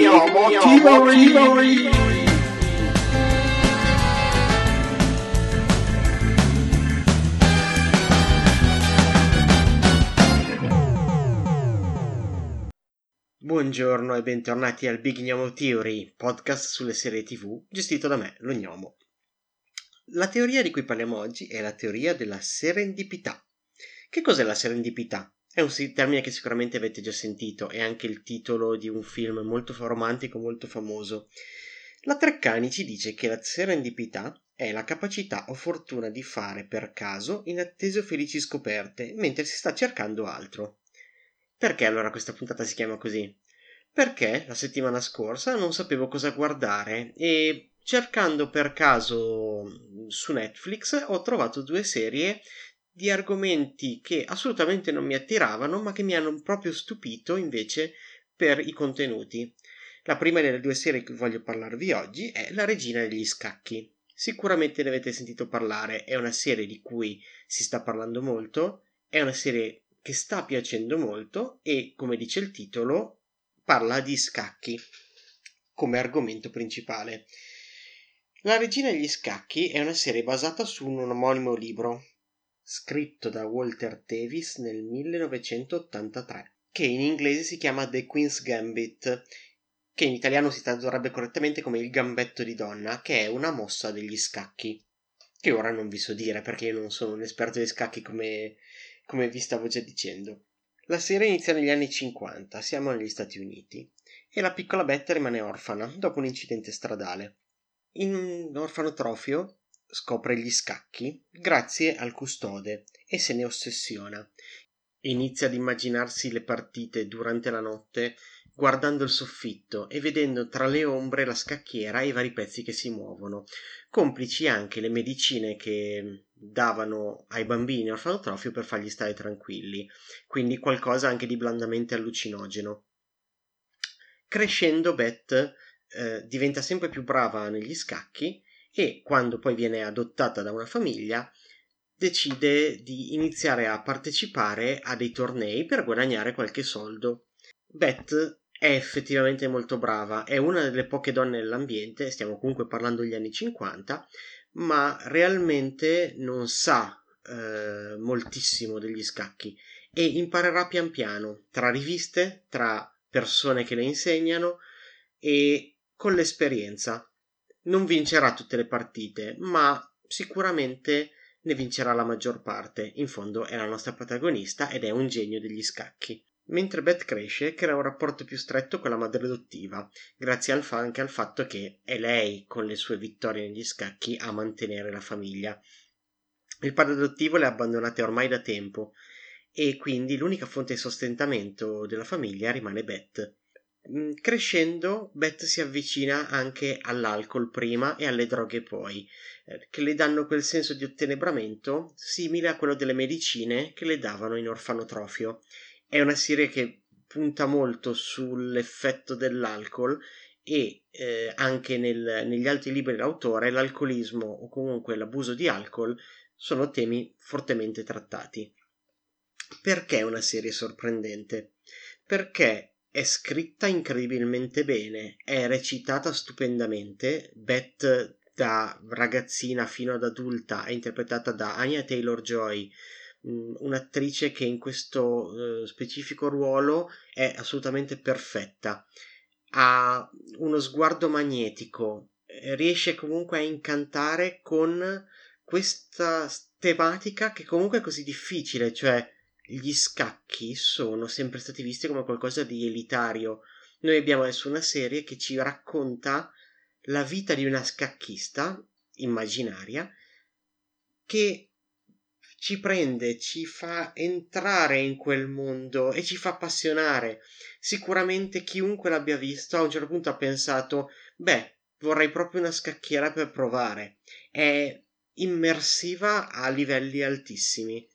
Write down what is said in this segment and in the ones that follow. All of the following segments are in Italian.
Thievery. Buongiorno e bentornati al Big Gnomo Theory, podcast sulle serie tv gestito da me, lo Gnomo. La teoria di cui parliamo oggi è la teoria della serendipità. Che cos'è la serendipità? È un termine che sicuramente avete già sentito, è anche il titolo di un film molto romantico, molto famoso. La Treccani ci dice che la serendipità è la capacità o fortuna di fare per caso inattese o felici scoperte mentre si sta cercando altro. Perché allora questa puntata si chiama così? Perché la settimana scorsa non sapevo cosa guardare e cercando per caso su Netflix ho trovato due serie di argomenti che assolutamente non mi attiravano, ma che mi hanno proprio stupito invece per i contenuti. La prima delle due serie cui voglio parlarvi oggi è La regina degli scacchi. Sicuramente ne avete sentito parlare, è una serie di cui si sta parlando molto, è una serie che sta piacendo molto e, come dice il titolo, parla di scacchi come argomento principale. La regina degli scacchi è una serie basata su un omonimo libro scritto da Walter Tevis nel 1983, che in inglese si chiama The Queen's Gambit, che in italiano si tradurrebbe correttamente come il gambetto di donna, che è una mossa degli scacchi. Che ora non vi so dire perché io non sono un esperto di scacchi come, come vi stavo già dicendo. La serie inizia negli anni 50, siamo negli Stati Uniti, e la piccola Beth rimane orfana dopo un incidente stradale. In un orfanotrofio scopre gli scacchi grazie al custode e se ne ossessiona. Inizia ad immaginarsi le partite durante la notte guardando il soffitto e vedendo tra le ombre la scacchiera e i vari pezzi che si muovono, complici anche le medicine che davano ai bambini orfanotrofio per fargli stare tranquilli, quindi qualcosa anche di blandamente allucinogeno. Crescendo Beth eh, diventa sempre più brava negli scacchi e quando poi viene adottata da una famiglia decide di iniziare a partecipare a dei tornei per guadagnare qualche soldo. Beth è effettivamente molto brava, è una delle poche donne nell'ambiente, stiamo comunque parlando degli anni 50, ma realmente non sa eh, moltissimo degli scacchi e imparerà pian piano tra riviste, tra persone che le insegnano e con l'esperienza non vincerà tutte le partite, ma sicuramente ne vincerà la maggior parte. In fondo è la nostra protagonista ed è un genio degli scacchi. Mentre Beth cresce, crea un rapporto più stretto con la madre adottiva, grazie al fa- anche al fatto che è lei, con le sue vittorie negli scacchi, a mantenere la famiglia. Il padre adottivo le ha abbandonate ormai da tempo e quindi l'unica fonte di sostentamento della famiglia rimane Beth. Mm, crescendo, Beth si avvicina anche all'alcol prima e alle droghe poi, eh, che le danno quel senso di ottenebramento simile a quello delle medicine che le davano in orfanotrofio. È una serie che punta molto sull'effetto dell'alcol e eh, anche nel, negli altri libri dell'autore l'alcolismo o comunque l'abuso di alcol sono temi fortemente trattati. Perché è una serie sorprendente? Perché è scritta incredibilmente bene, è recitata stupendamente. Beth da ragazzina fino ad adulta è interpretata da Anya Taylor Joy, mm, un'attrice che in questo uh, specifico ruolo è assolutamente perfetta. Ha uno sguardo magnetico, riesce comunque a incantare con questa tematica che comunque è così difficile, cioè gli scacchi sono sempre stati visti come qualcosa di elitario. Noi abbiamo adesso una serie che ci racconta la vita di una scacchista immaginaria che ci prende, ci fa entrare in quel mondo e ci fa appassionare. Sicuramente chiunque l'abbia visto a un certo punto ha pensato, beh, vorrei proprio una scacchiera per provare. È immersiva a livelli altissimi.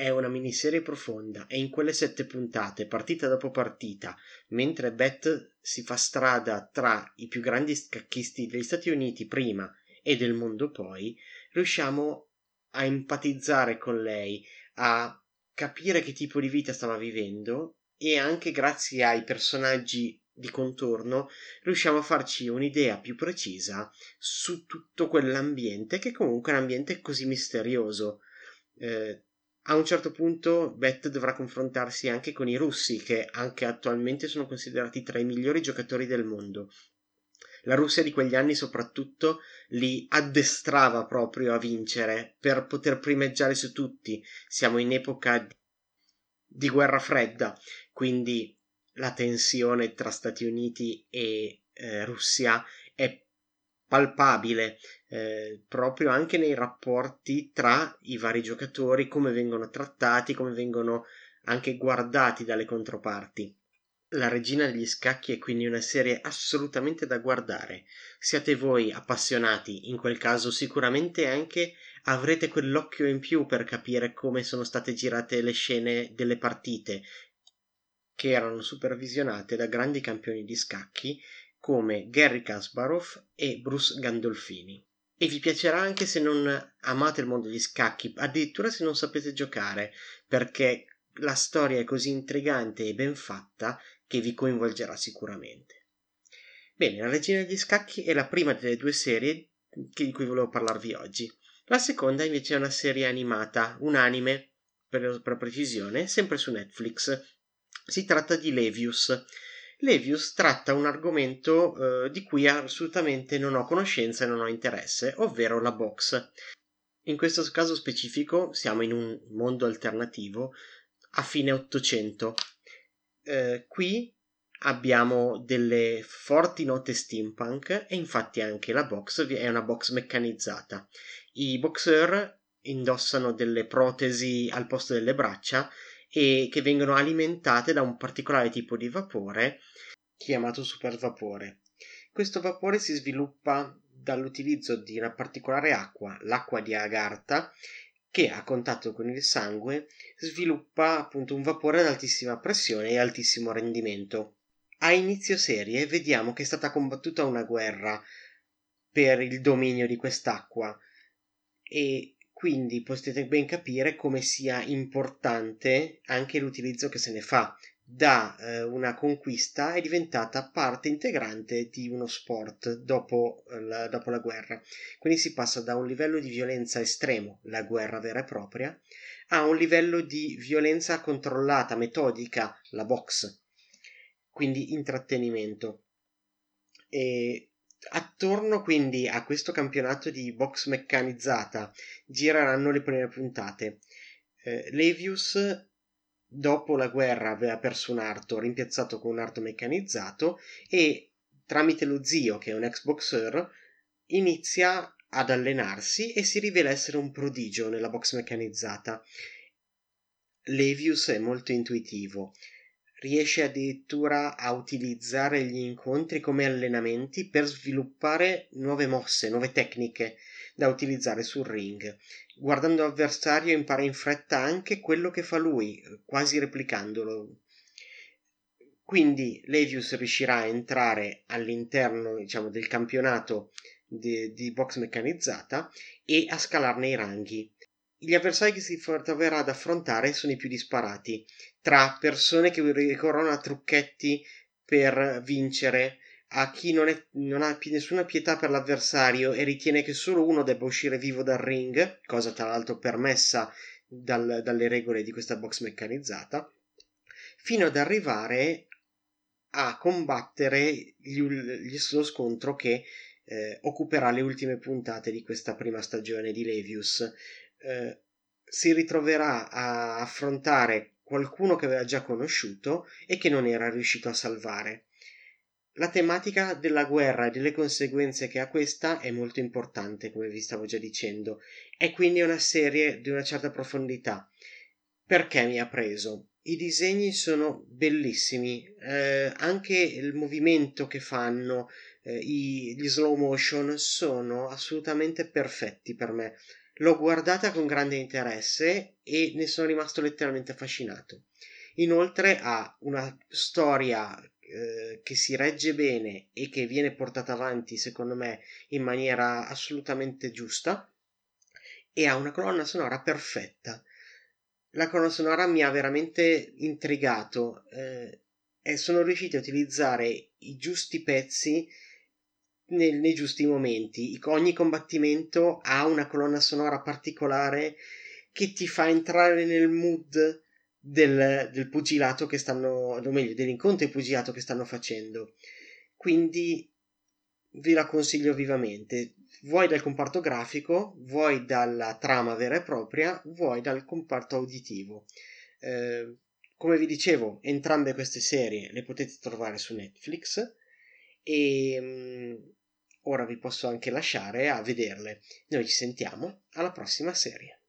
È una miniserie profonda e in quelle sette puntate, partita dopo partita, mentre Beth si fa strada tra i più grandi scacchisti degli Stati Uniti prima e del mondo poi, riusciamo a empatizzare con lei, a capire che tipo di vita stava vivendo e anche grazie ai personaggi di contorno riusciamo a farci un'idea più precisa su tutto quell'ambiente che comunque è un ambiente così misterioso. Eh, a un certo punto Beth dovrà confrontarsi anche con i russi che anche attualmente sono considerati tra i migliori giocatori del mondo. La Russia di quegli anni soprattutto li addestrava proprio a vincere per poter primeggiare su tutti. Siamo in epoca di guerra fredda, quindi la tensione tra Stati Uniti e eh, Russia è palpabile eh, proprio anche nei rapporti tra i vari giocatori, come vengono trattati, come vengono anche guardati dalle controparti. La regina degli scacchi è quindi una serie assolutamente da guardare. Siate voi appassionati, in quel caso sicuramente anche avrete quell'occhio in più per capire come sono state girate le scene delle partite, che erano supervisionate da grandi campioni di scacchi come Gary Kasparov e Bruce Gandolfini. E vi piacerà anche se non amate il mondo degli scacchi, addirittura se non sapete giocare, perché la storia è così intrigante e ben fatta che vi coinvolgerà sicuramente. Bene, La Regina degli Scacchi è la prima delle due serie di cui volevo parlarvi oggi. La seconda invece è una serie animata, un anime per, per precisione, sempre su Netflix. Si tratta di Levius. Levius tratta un argomento eh, di cui assolutamente non ho conoscenza e non ho interesse, ovvero la box. In questo caso specifico siamo in un mondo alternativo a fine Ottocento. Eh, qui abbiamo delle forti note steampunk e infatti anche la box è una box meccanizzata. I boxer indossano delle protesi al posto delle braccia e che vengono alimentate da un particolare tipo di vapore chiamato supervapore. Questo vapore si sviluppa dall'utilizzo di una particolare acqua, l'acqua di Agartha, che a contatto con il sangue sviluppa appunto un vapore ad altissima pressione e altissimo rendimento. A inizio serie vediamo che è stata combattuta una guerra per il dominio di quest'acqua e quindi potete ben capire come sia importante anche l'utilizzo che se ne fa. Da eh, una conquista è diventata parte integrante di uno sport dopo la, dopo la guerra. Quindi si passa da un livello di violenza estremo, la guerra vera e propria, a un livello di violenza controllata, metodica, la box. Quindi intrattenimento. E Attorno quindi a questo campionato di box meccanizzata gireranno le prime puntate. Eh, Levius, dopo la guerra, aveva perso un arto, rimpiazzato con un arto meccanizzato e tramite lo zio, che è un ex boxer, inizia ad allenarsi e si rivela essere un prodigio nella box meccanizzata. Levius è molto intuitivo riesce addirittura a utilizzare gli incontri come allenamenti per sviluppare nuove mosse, nuove tecniche da utilizzare sul ring. Guardando l'avversario impara in fretta anche quello che fa lui, quasi replicandolo. Quindi Levius riuscirà a entrare all'interno diciamo, del campionato di, di box meccanizzata e a scalarne i ranghi. Gli avversari che si troverà ad affrontare sono i più disparati, tra persone che ricorrono a trucchetti per vincere, a chi non, è, non ha nessuna pietà per l'avversario e ritiene che solo uno debba uscire vivo dal ring, cosa tra l'altro permessa dal, dalle regole di questa box meccanizzata, fino ad arrivare a combattere gli, gli, lo scontro che eh, occuperà le ultime puntate di questa prima stagione di Levius. Eh, si ritroverà a affrontare qualcuno che aveva già conosciuto e che non era riuscito a salvare. La tematica della guerra e delle conseguenze che ha questa è molto importante, come vi stavo già dicendo, è quindi una serie di una certa profondità. Perché mi ha preso? I disegni sono bellissimi, eh, anche il movimento che fanno, eh, i, gli slow motion sono assolutamente perfetti per me. L'ho guardata con grande interesse e ne sono rimasto letteralmente affascinato. Inoltre ha una storia eh, che si regge bene e che viene portata avanti, secondo me, in maniera assolutamente giusta e ha una colonna sonora perfetta. La colonna sonora mi ha veramente intrigato. Eh, e sono riusciti a utilizzare i giusti pezzi nei, nei giusti momenti. Ogni combattimento ha una colonna sonora particolare che ti fa entrare nel mood del, del pugilato che stanno, o meglio, dell'incontro e pugilato che stanno facendo. Quindi vi la consiglio vivamente, vuoi dal comparto grafico, vuoi dalla trama vera e propria, vuoi dal comparto auditivo. Eh, come vi dicevo, entrambe queste serie le potete trovare su Netflix e um, ora vi posso anche lasciare a vederle. Noi ci sentiamo alla prossima serie.